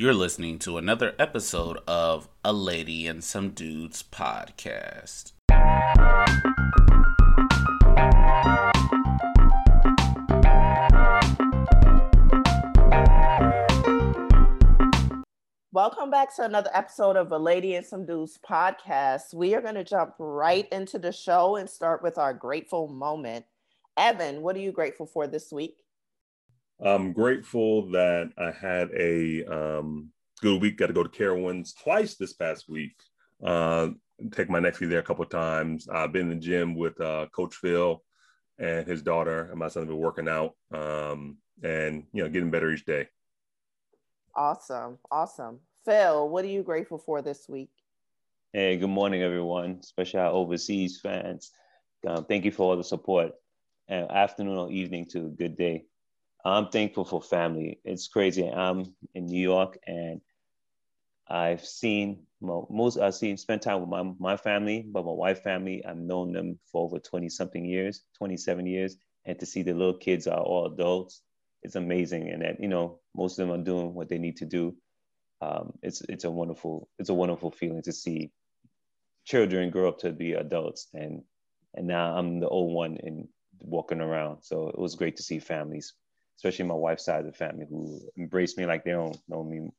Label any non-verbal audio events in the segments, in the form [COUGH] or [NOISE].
You're listening to another episode of A Lady and Some Dudes podcast. Welcome back to another episode of A Lady and Some Dudes podcast. We are going to jump right into the show and start with our grateful moment. Evan, what are you grateful for this week? I'm grateful that I had a um, good week. Got to go to Carowinds twice this past week. Uh, take my nephew there a couple of times. I've been in the gym with uh, Coach Phil and his daughter, and my son have been working out um, and you know getting better each day. Awesome. Awesome. Phil, what are you grateful for this week? Hey, good morning, everyone, especially our overseas fans. Um, thank you for all the support. And afternoon or evening to a good day. I'm thankful for family. It's crazy. I'm in New York and I've seen most, I've seen, spent time with my, my family, but my wife family, I've known them for over 20 something years, 27 years. And to see the little kids are all adults it's amazing and that you know most of them are doing what they need to do um, it's it's a wonderful it's a wonderful feeling to see children grow up to be adults and and now i'm the old one and walking around so it was great to see families especially my wife's side of the family who embraced me like they don't know me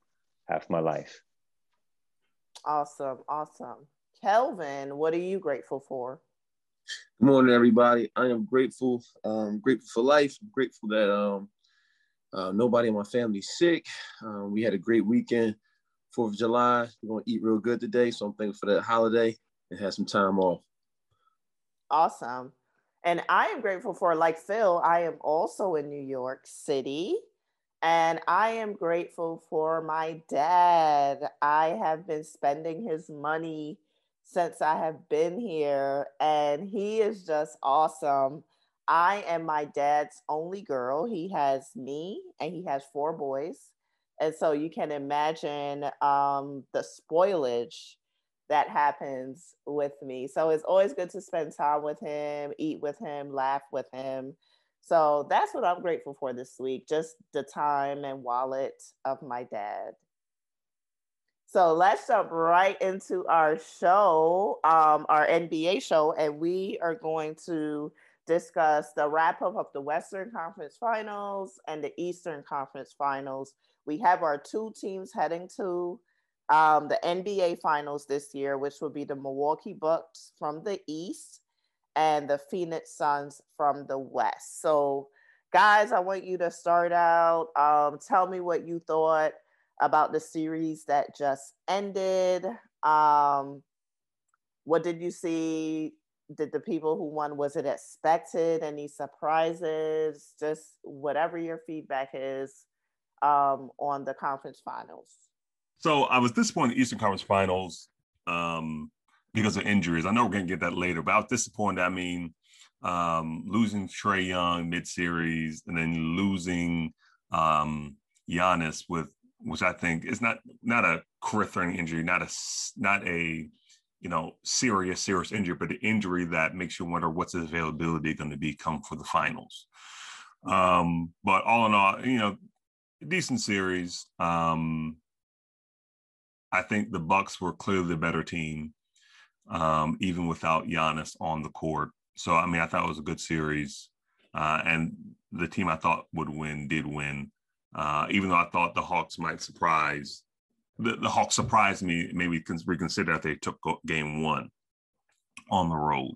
half my life awesome awesome kelvin what are you grateful for Good morning, everybody. I am grateful. Um, grateful for life. I'm grateful that um, uh, nobody in my family sick. Um, we had a great weekend, Fourth of July. We're gonna eat real good today, so I'm thankful for that holiday and have some time off. Awesome. And I am grateful for, like Phil, I am also in New York City. And I am grateful for my dad. I have been spending his money since I have been here, and he is just awesome. I am my dad's only girl. He has me and he has four boys. And so you can imagine um, the spoilage that happens with me. So it's always good to spend time with him, eat with him, laugh with him. So that's what I'm grateful for this week just the time and wallet of my dad. So let's jump right into our show, um, our NBA show, and we are going to discuss the wrap up of the Western Conference Finals and the Eastern Conference Finals. We have our two teams heading to um, the NBA Finals this year, which will be the Milwaukee Bucks from the East and the Phoenix Suns from the West. So, guys, I want you to start out. Um, tell me what you thought about the series that just ended. Um, what did you see did the people who won was it expected any surprises just whatever your feedback is um, on the conference finals so i was disappointed in the eastern conference finals um, because of injuries i know we're going to get that later but i was disappointed i mean um, losing Trae Young mid-series and then losing um, Giannis with which I think is not not a career-threatening injury, not a not a you know, serious, serious injury, but an injury that makes you wonder what's his availability going to be come for the finals. Um, but all in all, you know, decent series. Um, I think the Bucks were clearly the better team, um, even without Giannis on the court. So I mean, I thought it was a good series, uh, and the team I thought would win did win. Uh, even though I thought the Hawks might surprise, the, the Hawks surprised me. Maybe reconsider if they took game one on the road.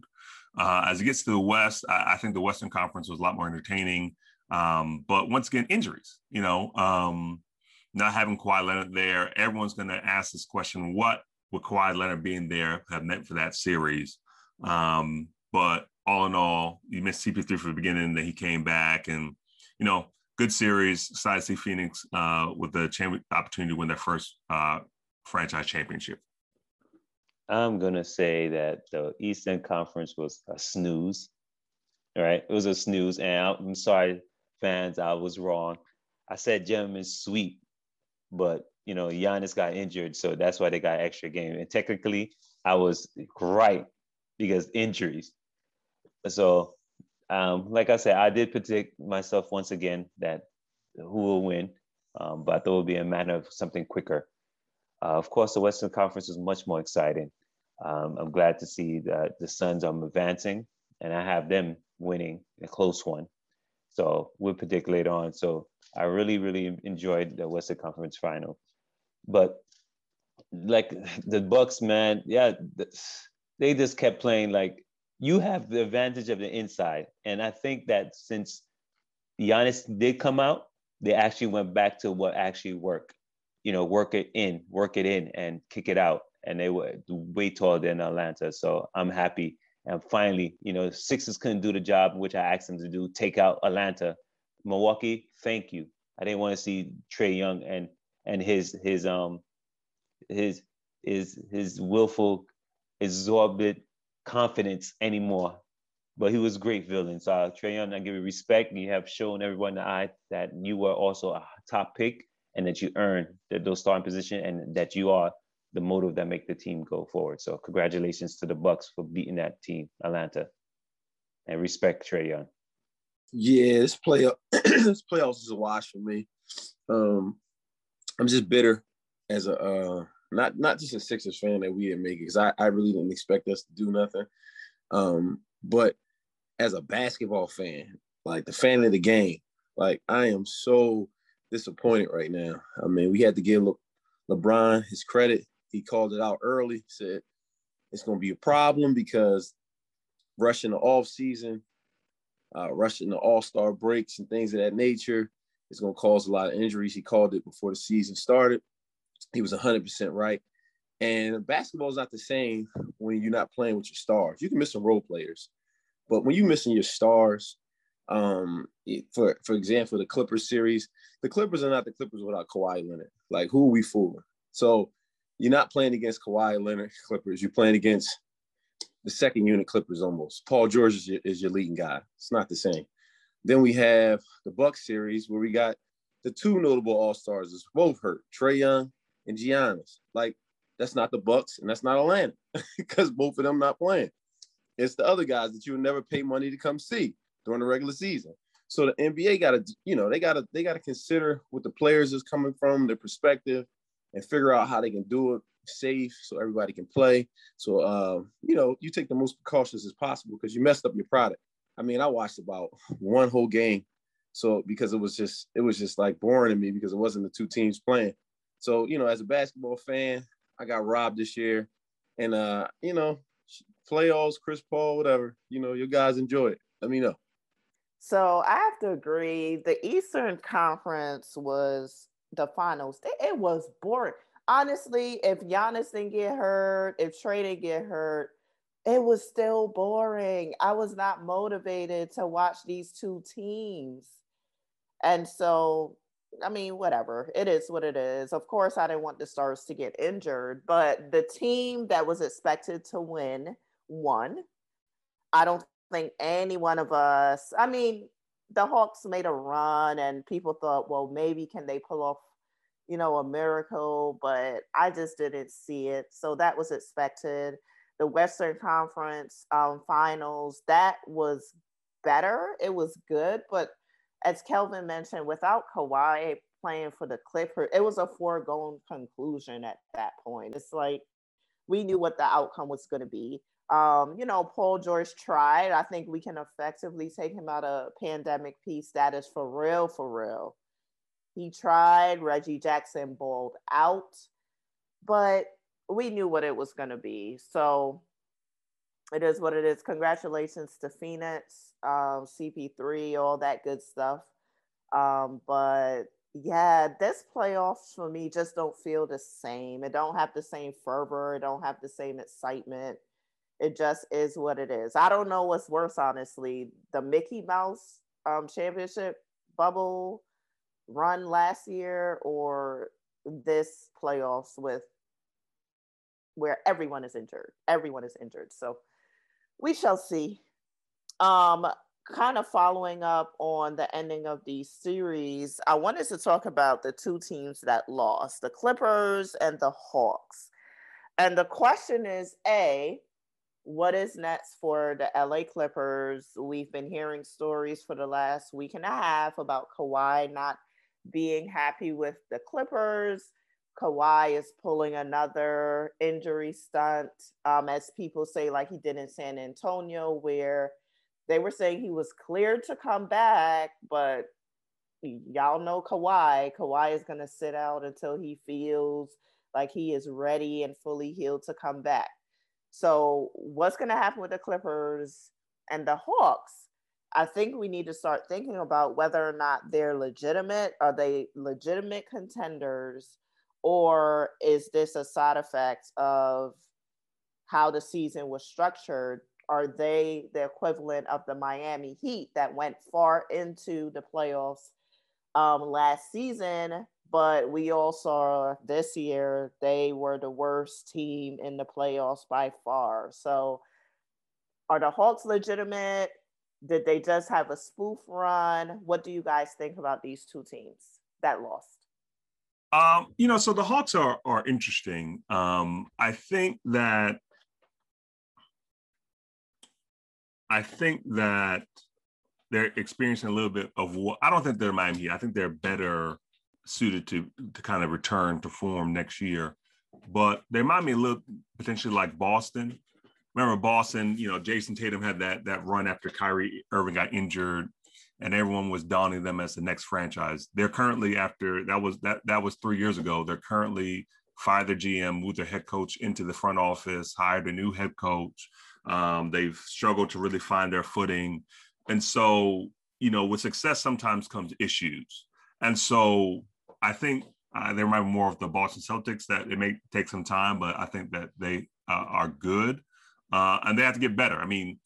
Uh, as it gets to the West, I, I, think the Western Conference was a lot more entertaining. Um, but once again, injuries. You know, um, not having Kawhi Leonard there, everyone's going to ask this question: What would Kawhi Leonard being there have meant for that series? Um, but all in all, you missed CP3 for the beginning, then he came back, and you know, good series. To see Phoenix uh, with the champion opportunity to win their first uh, franchise championship. I'm gonna say that the Eastern Conference was a snooze. All right, it was a snooze, and I'm sorry, fans, I was wrong. I said gentlemen's sweep, but you know Giannis got injured, so that's why they got extra game. And technically, I was right because injuries. So um, like I said, I did predict myself once again that who will win. Um, but I thought it be a matter of something quicker. Uh, of course, the Western Conference is much more exciting. Um, I'm glad to see that the Suns are advancing, and I have them winning a close one. So we'll predict later on. So I really, really enjoyed the Western Conference final. But like [LAUGHS] the Bucks, man, yeah, they just kept playing like you have the advantage of the inside. And I think that since Giannis did come out, they actually went back to what actually worked. You know, work it in, work it in, and kick it out. And they were way taller than Atlanta. So I'm happy. And finally, you know, Sixers couldn't do the job which I asked them to do, take out Atlanta. Milwaukee, thank you. I didn't want to see Trae Young and and his his um his his his willful exorbitant confidence anymore. But he was a great villain. So uh, Trae Young, I give you respect. You have shown everyone the eye that you were also a top pick and that you earned the, those starting position and that you are the motive that make the team go forward. So congratulations to the Bucks for beating that team, Atlanta, and respect Trae Young. Yeah, this play [CLEARS THROAT] this playoffs is a wash for me. Um, I'm just bitter as a uh, not not just a Sixers fan that we didn't make it because I, I really didn't expect us to do nothing. Um, but as a basketball fan, like the fan of the game, like I am so disappointed right now. I mean, we had to give Le- LeBron his credit. He called it out early, said it's going to be a problem because rushing the off season, uh, rushing the All Star breaks and things of that nature is going to cause a lot of injuries. He called it before the season started. He was 100% right. And basketball is not the same when you're not playing with your stars. You can miss some role players, but when you're missing your stars, um, for for example, the Clippers series, the Clippers are not the Clippers without Kawhi Leonard. Like, who are we fooling? So you're not playing against Kawhi Leonard Clippers. You're playing against the second unit Clippers almost. Paul George is your, is your leading guy. It's not the same. Then we have the Bucks series where we got the two notable All Stars is both hurt, Trae Young and Giannis. Like that's not the Bucks and that's not Atlanta [LAUGHS] because both of them not playing. It's the other guys that you would never pay money to come see during the regular season. So the NBA got to, you know, they got to they got to consider what the players is coming from, their perspective, and figure out how they can do it safe so everybody can play. So uh, you know, you take the most precautions as possible because you messed up your product. I mean, I watched about one whole game, so because it was just it was just like boring to me because it wasn't the two teams playing. So, you know, as a basketball fan, I got robbed this year. And, uh, you know, playoffs, Chris Paul, whatever, you know, you guys enjoy it. Let me know. So I have to agree. The Eastern Conference was the finals. It was boring. Honestly, if Giannis didn't get hurt, if Trae didn't get hurt, it was still boring. I was not motivated to watch these two teams. And so I mean, whatever. It is what it is. Of course, I didn't want the Stars to get injured, but the team that was expected to win won. I don't think any one of us, I mean, the Hawks made a run and people thought, well, maybe can they pull off, you know, a miracle, but I just didn't see it. So that was expected. The Western Conference um, finals, that was better. It was good, but as Kelvin mentioned, without Kawhi playing for the Clippers, it was a foregone conclusion at that point. It's like we knew what the outcome was going to be. Um, you know, Paul George tried. I think we can effectively take him out of pandemic P status for real, for real. He tried. Reggie Jackson bowled out, but we knew what it was going to be. So it is what it is. Congratulations to Phoenix, um, CP3, all that good stuff. Um, but yeah, this playoffs for me just don't feel the same. It don't have the same fervor. It don't have the same excitement. It just is what it is. I don't know what's worse, honestly. The Mickey Mouse um, championship bubble run last year or this playoffs with where everyone is injured. Everyone is injured. So we shall see. Um, kind of following up on the ending of the series, I wanted to talk about the two teams that lost the Clippers and the Hawks. And the question is A, what is next for the LA Clippers? We've been hearing stories for the last week and a half about Kawhi not being happy with the Clippers. Kawhi is pulling another injury stunt, um, as people say, like he did in San Antonio, where they were saying he was cleared to come back, but y'all know Kawhi. Kawhi is going to sit out until he feels like he is ready and fully healed to come back. So, what's going to happen with the Clippers and the Hawks? I think we need to start thinking about whether or not they're legitimate. Are they legitimate contenders? Or is this a side effect of how the season was structured? Are they the equivalent of the Miami Heat that went far into the playoffs um, last season? But we all saw this year they were the worst team in the playoffs by far. So, are the Hawks legitimate? Did they just have a spoof run? What do you guys think about these two teams that lost? Um, you know, so the Hawks are are interesting. Um, I think that I think that they're experiencing a little bit of what I don't think they're Miami. I think they're better suited to to kind of return to form next year. But they remind me a little potentially like Boston remember Boston, you know, Jayson Tatum had that that run after Kyrie Irving got injured and everyone was donning them as the next franchise. They're currently after that was that that was 3 years ago. They're currently fired their GM, moved their head coach into the front office, hired a new head coach. Um, they've struggled to really find their footing. And so, you know, with success sometimes comes issues. And so I think uh, they might be more of the Boston Celtics that it may take some time, but I think that they uh, are good uh, and they have to get better. I mean,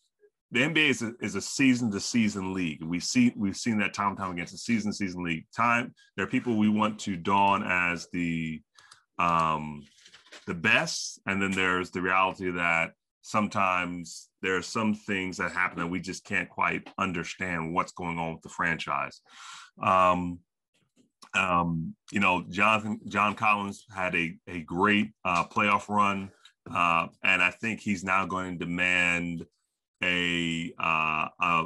the NBA is a, is a season to season league. We see we've seen that time and time again. It's a season season league. Time there are people we want to dawn as the um, the best, and then there's the reality that sometimes there are some things that happen that we just can't quite understand what's going on with the franchise. Um, um, you know, Jonathan John Collins had a a great uh, playoff run. Uh, and I think he's now going to demand a uh, a,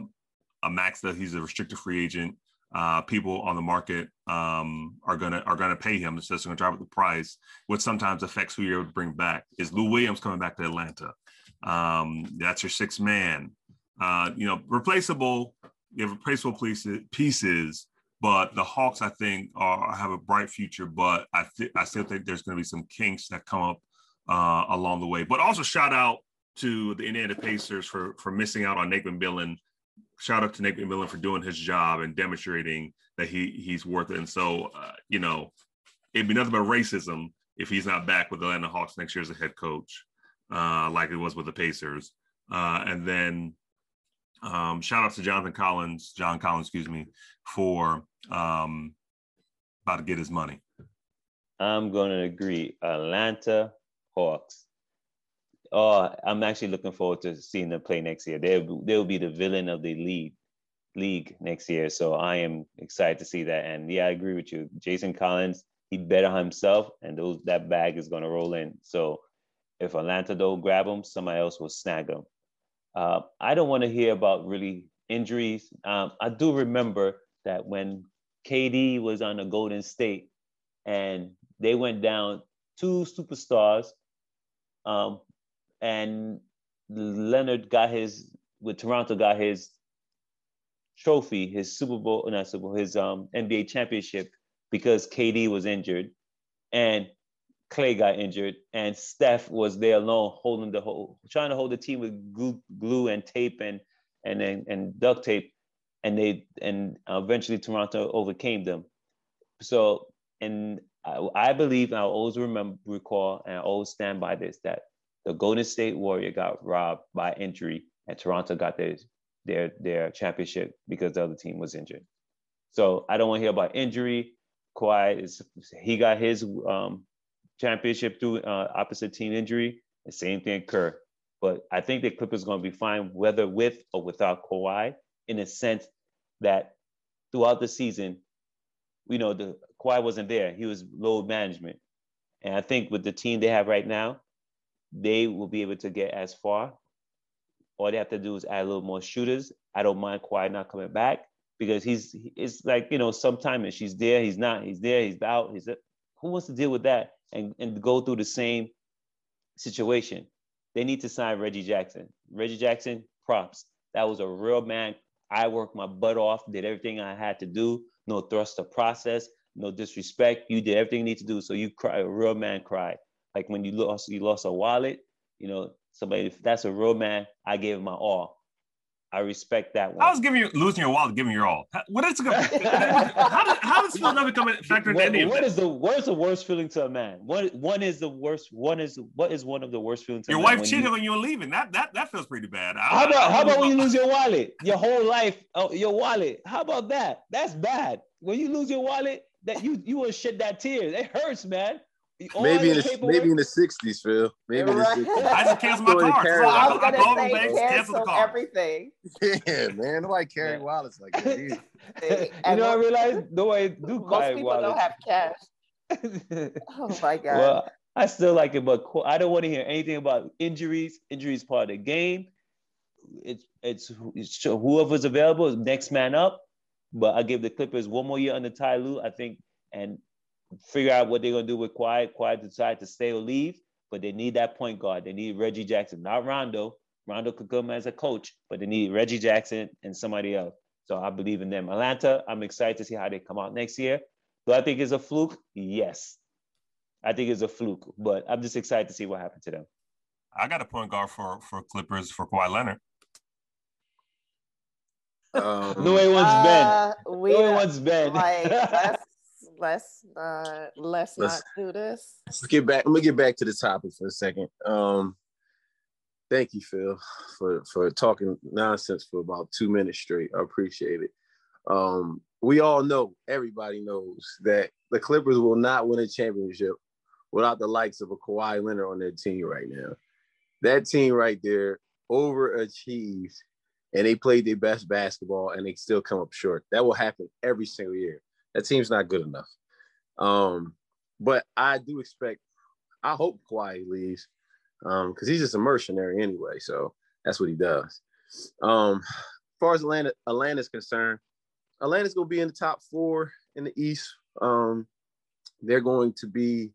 a, max that he's a restricted free agent. Uh, people on the market um, are gonna are gonna pay him. It's just gonna drive up the price, which sometimes affects who you're able to bring back. Is Lou Williams coming back to Atlanta? Um, that's your sixth man. Uh, you know, replaceable. You have replaceable pieces, pieces, but the Hawks, I think, are have a bright future. But I th- I still think there's going to be some kinks that come up uh, along the way. But also shout out to the Indiana Pacers for for missing out on Nate McMillan. Shout out to Nate McMillan for doing his job and demonstrating that he he's worth it. And so, uh, you know, it'd be nothing but racism if he's not back with the Atlanta Hawks next year as a head coach, uh, like it was with the Pacers. Uh, and then um, shout out to Jonathan Collins, John Collins, excuse me, for um, about to get his money. I'm going to agree. Atlanta Hawks. Oh, I'm actually looking forward to seeing them play next year. They'll they'll be the villain of the league league next year. So I am excited to see that. And yeah, I agree with you. Jason Collins, he better himself, and those that bag is going to roll in. So if Atlanta don't grab him, somebody else will snag him. Uh, I don't want to hear about really injuries. Um, I do remember that when KD was on the Golden State and they went down two superstars um, and Leonard got his with Toronto got his trophy, his Super Bowl, not Super Bowl, his um, NBA championship because KD was injured and Clay got injured and Steph was there alone holding the whole, trying to hold the team with glue, glue and tape and and and, and duct tape, and they and eventually Toronto overcame them. So and I, I believe I always remember, recall, and I always stand by this that the Golden State Warrior got robbed by injury, and Toronto got their their their championship because the other team was injured. So I don't want to hear about injury. Kawhi is he got his um, championship through uh, opposite team injury. The same thing occurred. But I think the Clippers going to be fine whether with or without Kawhi, in a sense that throughout the season, you know, the Kawhi wasn't there. He was load management. And I think with the team they have right now, they will be able to get as far. All they have to do is add a little more shooters. I don't mind Kawhi not coming back. because he's it's like you know sometimes she's there, he's not, he's there, he's out, he's who wants to deal with that and and go through the same situation? They need to sign Reggie Jackson. Reggie Jackson, props. That was a real man. I worked my butt off, did everything I had to do. No thrust of process, no disrespect. You did everything you need to do. So you cry, a real man cried. Like when you lost, you lost a wallet, you know, somebody, if that's a real man, I gave him my all. I respect that one. I was giving you losing your wallet, giving you your all. What is how, does, how does Philadelphia come in factor into any what is the what is the worst feeling to a man? One one is the worst. One is what is one of the worst feelings. To a man. Your wife cheated on you and leaving. That that that feels pretty bad. I, how about how about when you lose your wallet? Your whole life, oh, your wallet. How about that? That's bad. When you lose your wallet, that you you will shed that tear. It hurts, man. Maybe in the maybe in the sixties, Phil. Maybe right. in the 60s. I just cancel my card. So I, was gonna I, say cancel, cancel the card. everything. [LAUGHS] Yeah, man. Nobody carrying yeah. wallets like that. [LAUGHS] [LAUGHS] you know, I realized nobody do Most people wallets. don't have cash. oh my god. Well, I still like it, but I don't want to hear anything about injuries. Injuries part of the game. It's it's, it's whoever's available, is next man up. But I give the Clippers one more year under Ty Lue, I think, and figure out what they're gonna do with Kawhi. Kawhi decide to stay or leave, but they need that point guard. They need Reggie Jackson, not Rondo. Rondo could come as a coach, but they need Reggie Jackson and somebody else. So I believe in them. Atlanta, I'm excited to see how they come out next year. Do I think it's a fluke? Yes. I think it's a fluke, but I'm just excited to see what happens to them. I got a point guard for for Clippers for Kawhi Leonard. Um, no one wants uh, Ben. We, no one wants Ben. Like, [LAUGHS] let's uh let's, let's not do this. Let's get back. Let me get back to the topic for a second. Um thank you, Phil, for for talking nonsense for about two minutes straight. I appreciate it. Um, we all know, everybody knows that the Clippers will not win a championship without the likes of a Kawhi Leonard on their team right now. That team right there overachieves and they played their best basketball and they still come up short. That will happen every single year. That team's not good enough. Um, but I do expect, I hope Kawhi leaves because um, he's just a mercenary anyway. So that's what he does. Um, as far as Atlanta, Atlanta's concerned, Atlanta's going to be in the top four in the East. Um, they're going to be,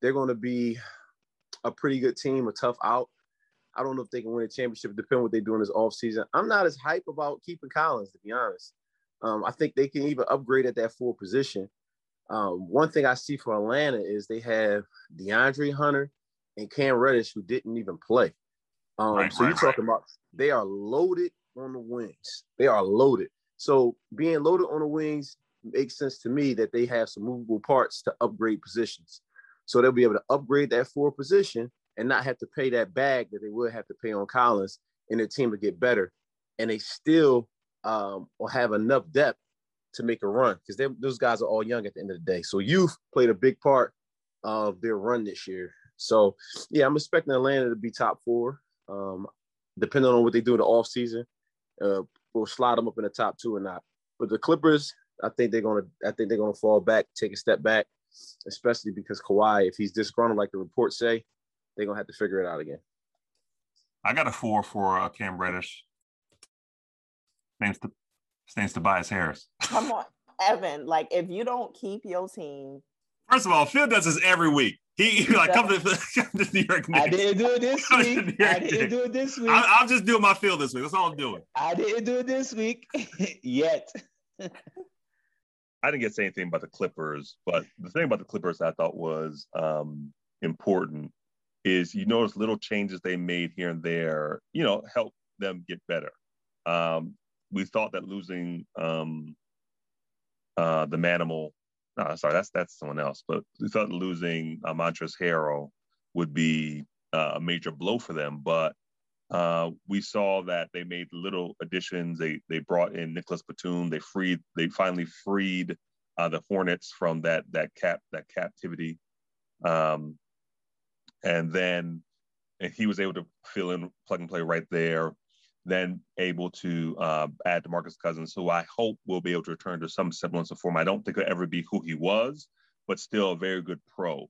they're going to be a pretty good team, a tough out. I don't know if they can win a championship. Depending what they do in this offseason. I'm not as hype about keeping Collins, to be honest. Um, I think they can even upgrade at that full position. Um, one thing I see for Atlanta is they have DeAndre Hunter and Cam Reddish who didn't even play. Um, right, so right, you're talking right. about they are loaded on the wings. They are loaded. So being loaded on the wings makes sense to me that they have some movable parts to upgrade positions. So they'll be able to upgrade that four position and not have to pay that bag that they would have to pay on Collins and their team to get better. And they still um, or have enough depth to make a run because those guys are all young at the end of the day. So youth played a big part of their run this year. So yeah, I'm expecting Atlanta to be top four. Um, depending on what they do in the offseason, uh, we'll slide them up in the top two or not. But the Clippers, I think they're gonna I think they're gonna fall back, take a step back, especially because Kawhi, if he's disgruntled like the reports say, they're gonna have to figure it out again. I got a four for uh, Cam Reddish name's to name's Tobias Harris. [LAUGHS] Come on, Evan. Like if you don't keep your team. First of all, Phil does this every week. He, he like come to, [LAUGHS] come to New York Knicks. [LAUGHS] I didn't do it this week. I didn't do it this week. I, am just doing my Phil this week. That's all I'm doing. I didn't do it this week yet. I didn't get to say anything about the Clippers, but the thing about the Clippers I thought was um, important is you notice little changes they made here and there, you know, help them get better. Um, we thought that losing um, uh, the Manimal, no, sorry, that's that's someone else, but we thought losing uh, Montrezl Harrell would be uh, a major blow for them, but uh, we saw that they made little additions. They they brought in Nicholas Batum. They freed. They finally freed uh, the Hornets from that that cap that captivity, um, and then and he was able to fill in plug and play right there then able to uh, add DeMarcus Cousins, who I hope will be able to return to some semblance of form. I don't think he'll ever be who he was, but still a very good pro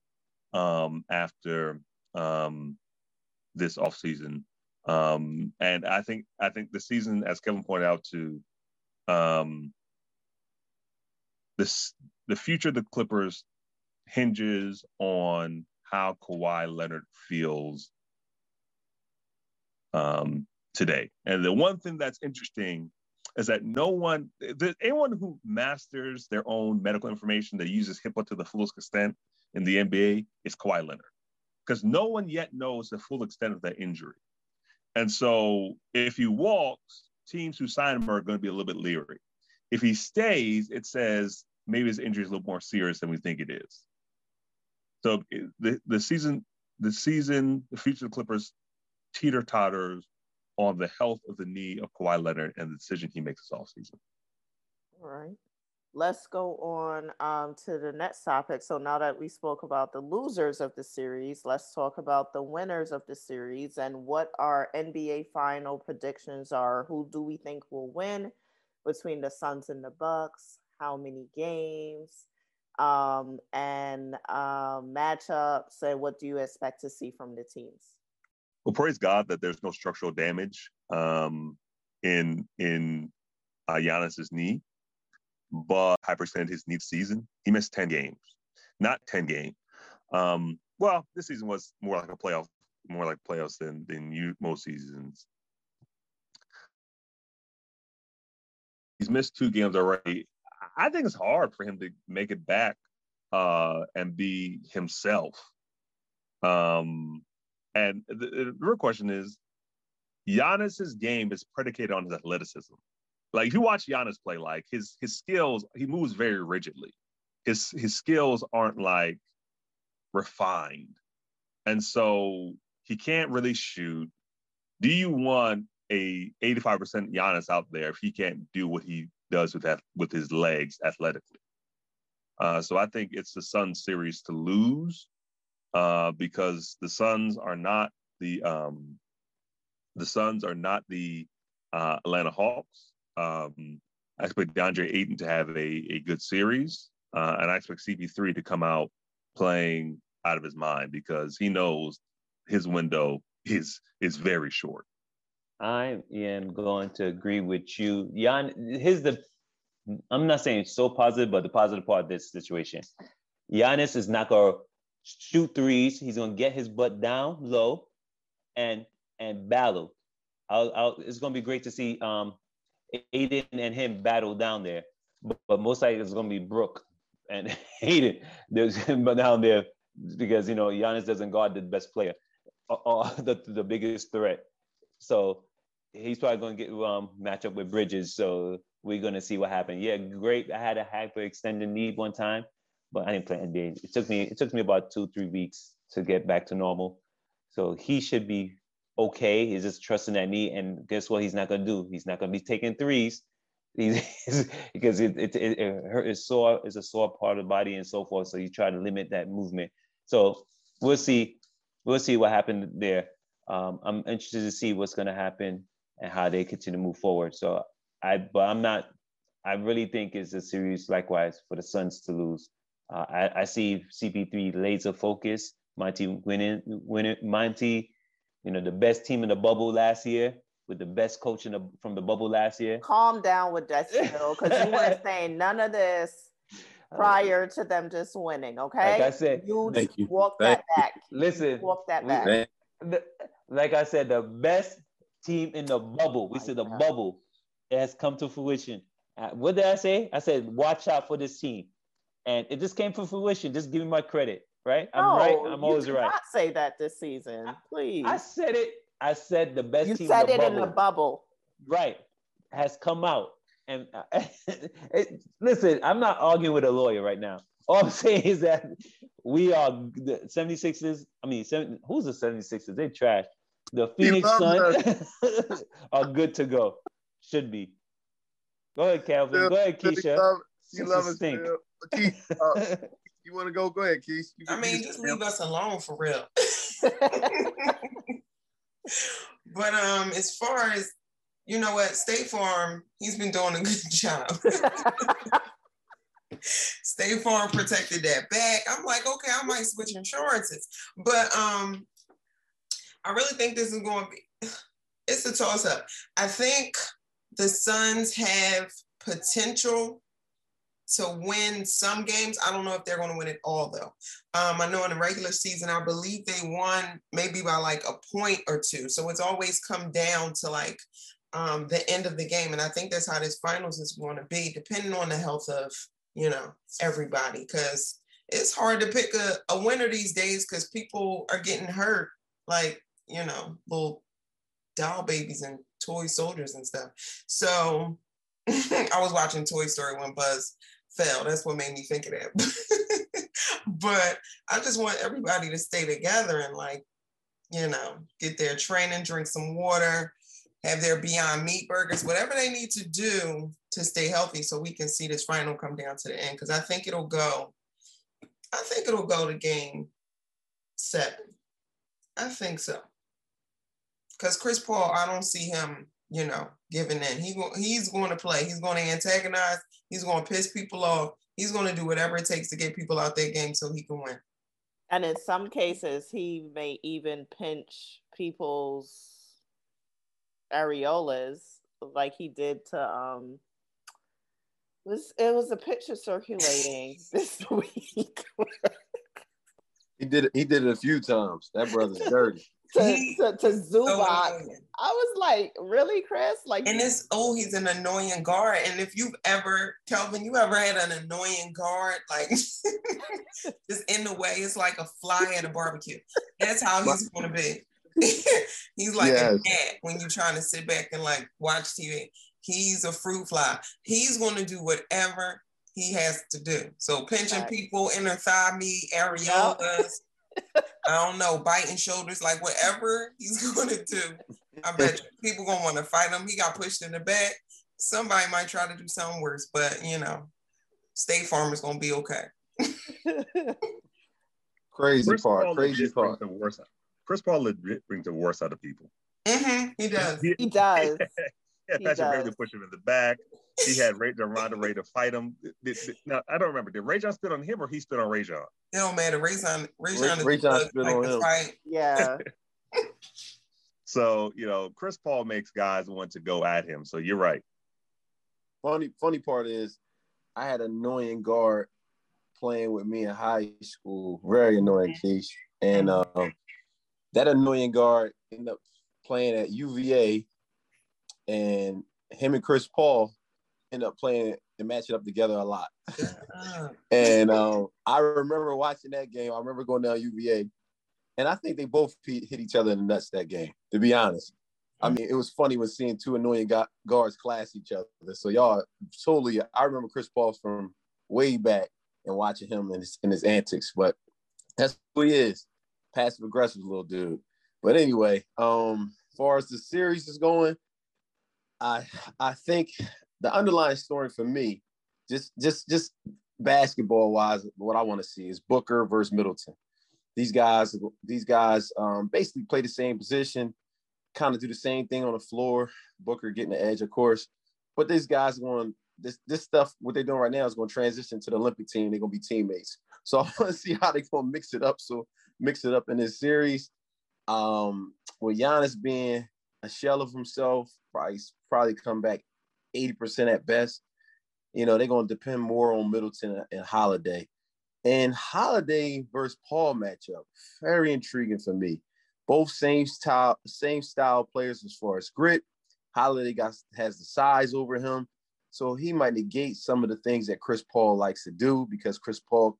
um, after um, this offseason. Um, and I think I think the season, as Kevin pointed out to um, this the future of the Clippers hinges on how Kawhi Leonard feels um, today. And the one thing that's interesting is that no one, anyone who masters their own medical information that uses HIPAA to the fullest extent in the NBA is Kawhi Leonard, because no one yet knows the full extent of that injury. And so if he walks, teams who sign him are going to be a little bit leery. If he stays, it says maybe his injury is a little more serious than we think it is. So eh, the, the season, the season, the future of Clippers teeter totters on the health of the knee of Kawhi Leonard and the decision he makes this offseason. All right. Let's go on um, to the next topic. So now that we spoke about the losers of the series, let's talk about the winners of the series and what our NBA final predictions are. Who do we think will win between the Suns and the Bucks? How many games? Um, and um, matchups, and what do you expect to see from the teams? Well, praise God that there's no structural damage um, in in uh, Giannis's knee, but hyperextended his knee season. He missed ten games, not ten games. Um, well, this season was more like a playoff, more like playoffs than than you most seasons. He's missed two games already. I think it's hard for him to make it back uh, and be himself. Um, and the, the real question is, Giannis's game is predicated on his athleticism. Like if you watch Giannis play, like his his skills, he moves very rigidly. His his skills aren't like refined, and so he can't really shoot. Do you want a 85% Giannis out there if he can't do what he does with that with his legs athletically? Uh, so I think it's the Sun series to lose uh, because the Suns are not the um, the Suns are not the uh, Atlanta Hawks. Um, I expect DeAndre Ayton to have a, a good series, uh, and I expect CP3 to come out playing out of his mind because he knows his window is is very short. I am going to agree with you. Jan, here's the I'm not saying so positive, but the positive part of this situation. Giannis is not gonna shoot threes. He's gonna get his butt down low, and and battle. I'll, I'll, it's gonna be great to see um, Ayton and him battle down there, but, but most likely it's gonna be Brook and Ayton there's but down there because you know Giannis doesn't guard the best player, or, or [LAUGHS] the the biggest threat. So he's probably gonna get um match up with Bridges. So we're gonna see what happens. Yeah, great. I had a hyperextended knee one time but I didn't play NBA. It took me it took me about two three weeks to get back to normal. So he should be okay. He's just trusting that knee, and guess what? He's not gonna do. He's not gonna be taking threes. [LAUGHS] He's, because it it, it, it hurt is sore is a sore part of the body and so forth. So you try to limit that movement. So we'll see. We'll see what happened there. Um, I'm interested to see what's going to happen and how they continue to move forward. So I, but I'm not. I really think it's a series likewise for the Suns to lose. Uh, I, I, see CP3 laser focus. Monty winning, winning. Monty, you know, the best team in the bubble last year with the best coach in the, from the bubble last year. Calm down with that still, because you weren't [LAUGHS] saying none of this prior to them just winning. Okay, like I said, you, Thank you. walk Thank that back. [LAUGHS] Listen, walk that back. like I said, the best team in the bubble. We said the bubble has come to fruition. Uh, what did I say? I said, watch out for this team and it just came to fruition. Just give me my credit, right? I'm no, right. I'm always right. Not say that this season, please. I, I said it. I said the best you team. You said in it bubble, in the bubble, right? Has come out, and uh, [LAUGHS] it, listen, I'm not arguing with a lawyer right now. All I'm [LAUGHS] saying is that we are the 76ers. I mean, 70, who's the 76ers? They trash. The Phoenix Suns [LAUGHS] are good to go. Should be. Go ahead, Calvin. Go ahead, Keisha. You love us, stink. Keith, uh, [LAUGHS] you want to go? Go ahead, Keith. I mean, just leave us alone for real. [LAUGHS] [LAUGHS] but um, as far as you know, what State Farm, he's been doing a good job. State Farm protected that back. I'm like, okay, I might switch insurances, but um, I really think this is going to be. [SIGHS] It's a toss up. I think the Suns have potential to win some games. I don't know if they're going to win it all though. Um, I know in the regular season, I believe they won maybe by like a point or two. So it's always come down to like um, the end of the game, and I think that's how this finals is going to be, depending on the health of you know everybody, because it's hard to pick a, a winner these days because people are getting hurt, like you know little doll babies and toy soldiers and stuff. So [LAUGHS] I was watching Toy Story when Buzz fell. That's what made me think of that. [LAUGHS] but I just want everybody to stay together and like, you know, get their training, drink some water, have their Beyond Meat burgers, whatever they need to do to stay healthy so we can see this final come down to the end. Cause I think it'll go, I think it'll go to game seven. I think so. Cause Chris Paul, I don't see him you know, giving in. He he's going to play. He's going to antagonize. He's going to piss people off. He's going to do whatever it takes to get people out their game so he can win. And in some cases, he may even pinch people's areolas like he did to um was it was a picture circulating [LAUGHS] this week. he did it, he did it a few times. That brother's dirty to, to, to Zubac. So I was like, really, Chris? Like, and it's oh, he's an annoying guard. And if you've ever, Kelvin, you ever had an annoying guard, like [LAUGHS] just in the way, it's like a fly at a barbecue. That's how he's going to be. [LAUGHS] he's like yes. a cat when you're trying to sit back and like watch TV. He's a fruit fly. He's going to do whatever he has to do. So pinching right. people, inner thigh meat, areolas. [LAUGHS] I don't know, biting shoulders, like whatever he's going to do. I bet people gonna want to fight him. He got pushed in the back. Somebody might try to do something worse, but you know, State Farm is gonna be okay. [LAUGHS] crazy Chris part, Paul crazy part. The worst. Chris Paul legit brings the worst out of people. Mm-hmm, he does. He, he does. yeah, Patrick Beverley to push him in the back. He had Rajon Rondo ready to fight him. Now I don't remember. Did Rajon spit on him or he spit on Rajon? It don't matter. Rajon, Rajon is Rajon spit on him. Fight. Yeah. [LAUGHS] so you know, Chris Paul makes guys want to go at him. So you're right. Funny, funny part is, I had annoying guard playing with me in high school. Very annoying, Keish. And um, that annoying guard ended up playing at UVA, and him and Chris Paul end up playing and matching up together a lot. [LAUGHS] and um, I remember watching that game. I remember going down UVA, and I think they both hit each other in the nuts that game. To be honest, I mean, it was funny when seeing two annoying guards class each other. So y'all totally. I remember Chris Paul from way back and watching him and his, his antics, but that's who he is, passive aggressive little dude. But anyway, um, as far as the series is going, I I think the underlying story for me, just just just basketball wise, what I want to see is Booker versus Middleton. These guys, these guys um, basically play the same position, kind of do the same thing on the floor. Booker getting the edge, of course, but these guys going this this stuff. What they're doing right now is going to transition to the Olympic team. They're going to be teammates. [LAUGHS] So I want to see how they're going to mix it up. So mix it up in this series. Um, with Giannis being a shell of himself, probably probably come back 80% at best. You know, they're going to depend more on Middleton and Holiday. And Holiday versus Paul matchup, very intriguing for me. Both same style, same style players as far as grit. Holiday got has the size over him, so he might negate some of the things that Chris Paul likes to do because Chris Paul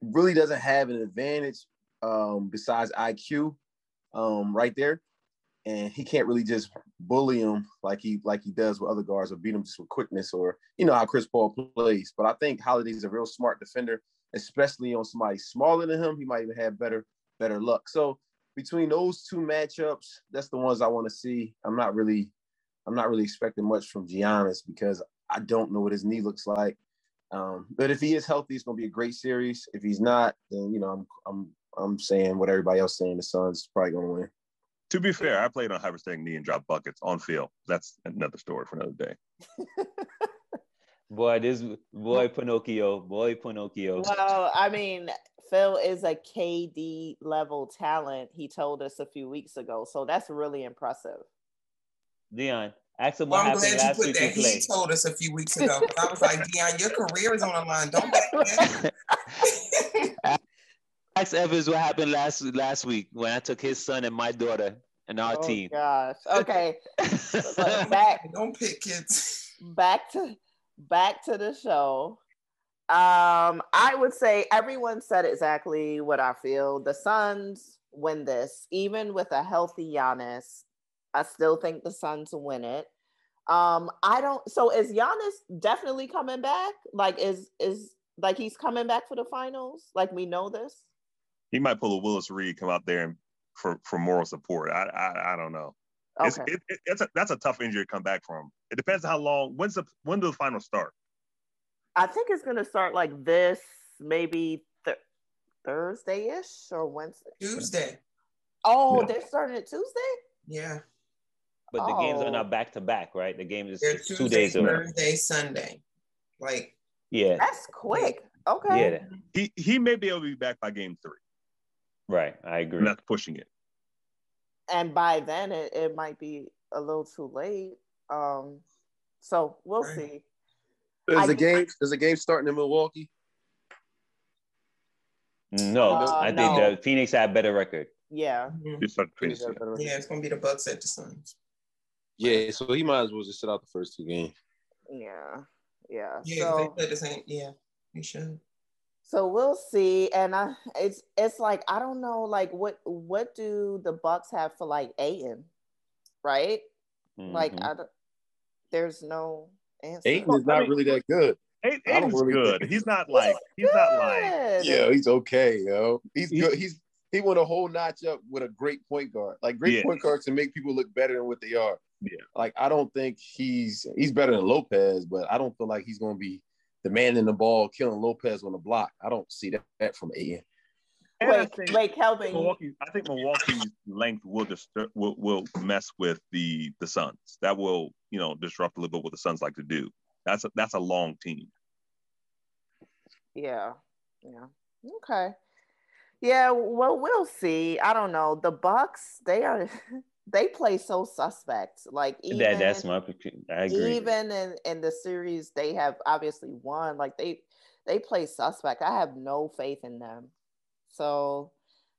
really doesn't have an advantage um, besides IQ um, right there and he can't really just bully him like he like he does with other guards or beat him just with quickness or you know how Chris Paul plays. But I think Holiday's a real smart defender, especially on somebody smaller than him. He might even have better better luck. So between those two matchups, that's the ones I want to see. I'm not really I'm not really expecting much from Giannis because I don't know what his knee looks like. Um, but if he is healthy, it's going to be a great series. If he's not, then you know I'm I'm I'm saying what everybody else saying. The Suns probably going to win. To be fair, I played on hyperstaying knee and dropped buckets on field. That's another story for another day. [LAUGHS] boy, this boy Pinocchio, boy Pinocchio. Well, I mean, Phil is a KD level talent. He told us a few weeks ago, so that's really impressive. Dion, Ask him Well, what I'm happened glad you last put week that. He told us a few weeks [LAUGHS] ago. I was like, Dion, your career is on the line. Don't [LAUGHS] back down. Ask Evans what happened last last week when I took his son and my daughter and our team. oh team. gosh. [LAUGHS] Okay. Look, [LAUGHS] back [LAUGHS] Don't pick kids. back to back to the show. Um, I would say everyone said exactly what I feel. The Suns win this, even with a healthy Giannis. I still think the Suns win it. Um, I don't. So is Giannis definitely coming back? Like, is is like he's coming back for the finals? Like we know this. He might pull a Willis Reed, come out there and for for moral support. I I, I don't know. It's, Okay. it, it, it's a, that's a tough injury to come back from. It depends on how long. When's the when do the finals start? I think it's gonna start like this, maybe th- Thursday ish or Wednesday. Tuesday. Oh, Yeah. they're starting it Tuesday. Yeah. But the games Oh. are not back to back, right? The game is They're two days of Thursday, Sunday. Like, yeah, That's quick. Okay. yeah, He he may be able to be back by game three, right. I agree. and that's pushing it. And by then it, it might be a little too late. Um so we'll Right. see. There's I- a game. There's a game starting in Milwaukee. No, Uh, I think no. the Phoenix had better record. Yeah. mhm. Just start Phoenix finish got a it. better record. yeah, it's gonna be the Bucks at the Suns. Yeah, so he might as well just sit out the first two games. Yeah. Yeah. Yeah, so they said the same. Yeah, you should. So we'll see. And I it's it's like I don't know like what what do the Bucks have for like Ayton? Right? Like Mhm. I don't there's no answer. Ayton is not really that good. Ayton- Ayton's really good. think- He's not like he's not like Yeah, he's okay, yo. He's He- good. He's he went a whole notch up with a great point guard. Like great Yeah. point guards to make people look better than what they are. Yeah. Like I don't think he's he's better than Lopez, but I don't feel like he's going to be the man in the ball killing Lopez on the block. I don't see that, that from Ayton. Wait, think wait, Kelvin. Milwaukee. I think Milwaukee's length will disturb will, will mess with the the Suns. That will you know disrupt a little bit what the Suns like to do. That's a that's a long team. Yeah. Yeah. Okay. Yeah, well, we'll see. I don't know. The Bucks, they are [LAUGHS] they play so suspect. Like even that that's my. I agree. even in in the series they have obviously won. Like they they play suspect. I have no faith in them. So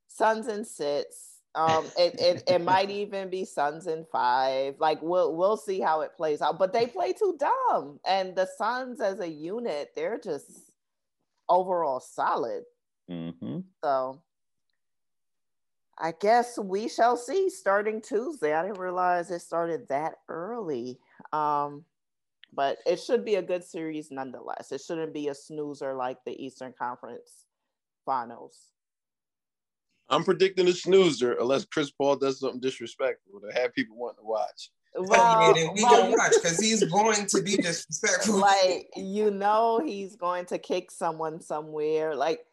Suns and sits. Um, it, it it might [LAUGHS] even be Suns and five. Like we'll we'll see how it plays out. But they play too dumb, and the Suns as a unit, they're just overall solid. Mm-hmm. So I guess we shall see starting Tuesday. I didn't realize it started that early. Um, but it should be a good series nonetheless. It shouldn't be a snoozer like the Eastern Conference finals. I'm predicting a snoozer unless Chris Paul does something disrespectful to have people wanting to watch. Well, Well, yeah, then we well, gonna watch because he's going to be disrespectful. like you know he's going to kick someone somewhere. Like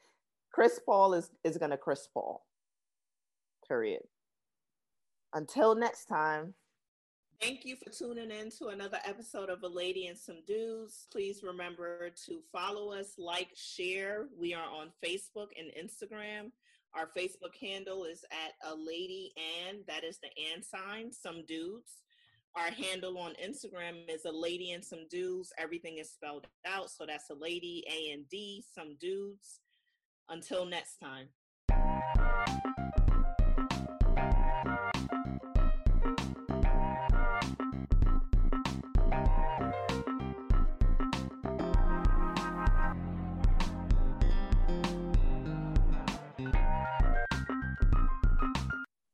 Chris Paul is is gonna Chris Paul. Period. Until next time. Thank you for tuning in to another episode of A Lady and Some Dudes. Please remember to follow us, like, share. We are on Facebook and Instagram. Our Facebook handle is at A Lady and that is the and sign, some dudes. Our handle on Instagram is a lady and some dudes. Everything is spelled out. So that's a lady, A and D, some dudes. Until next time.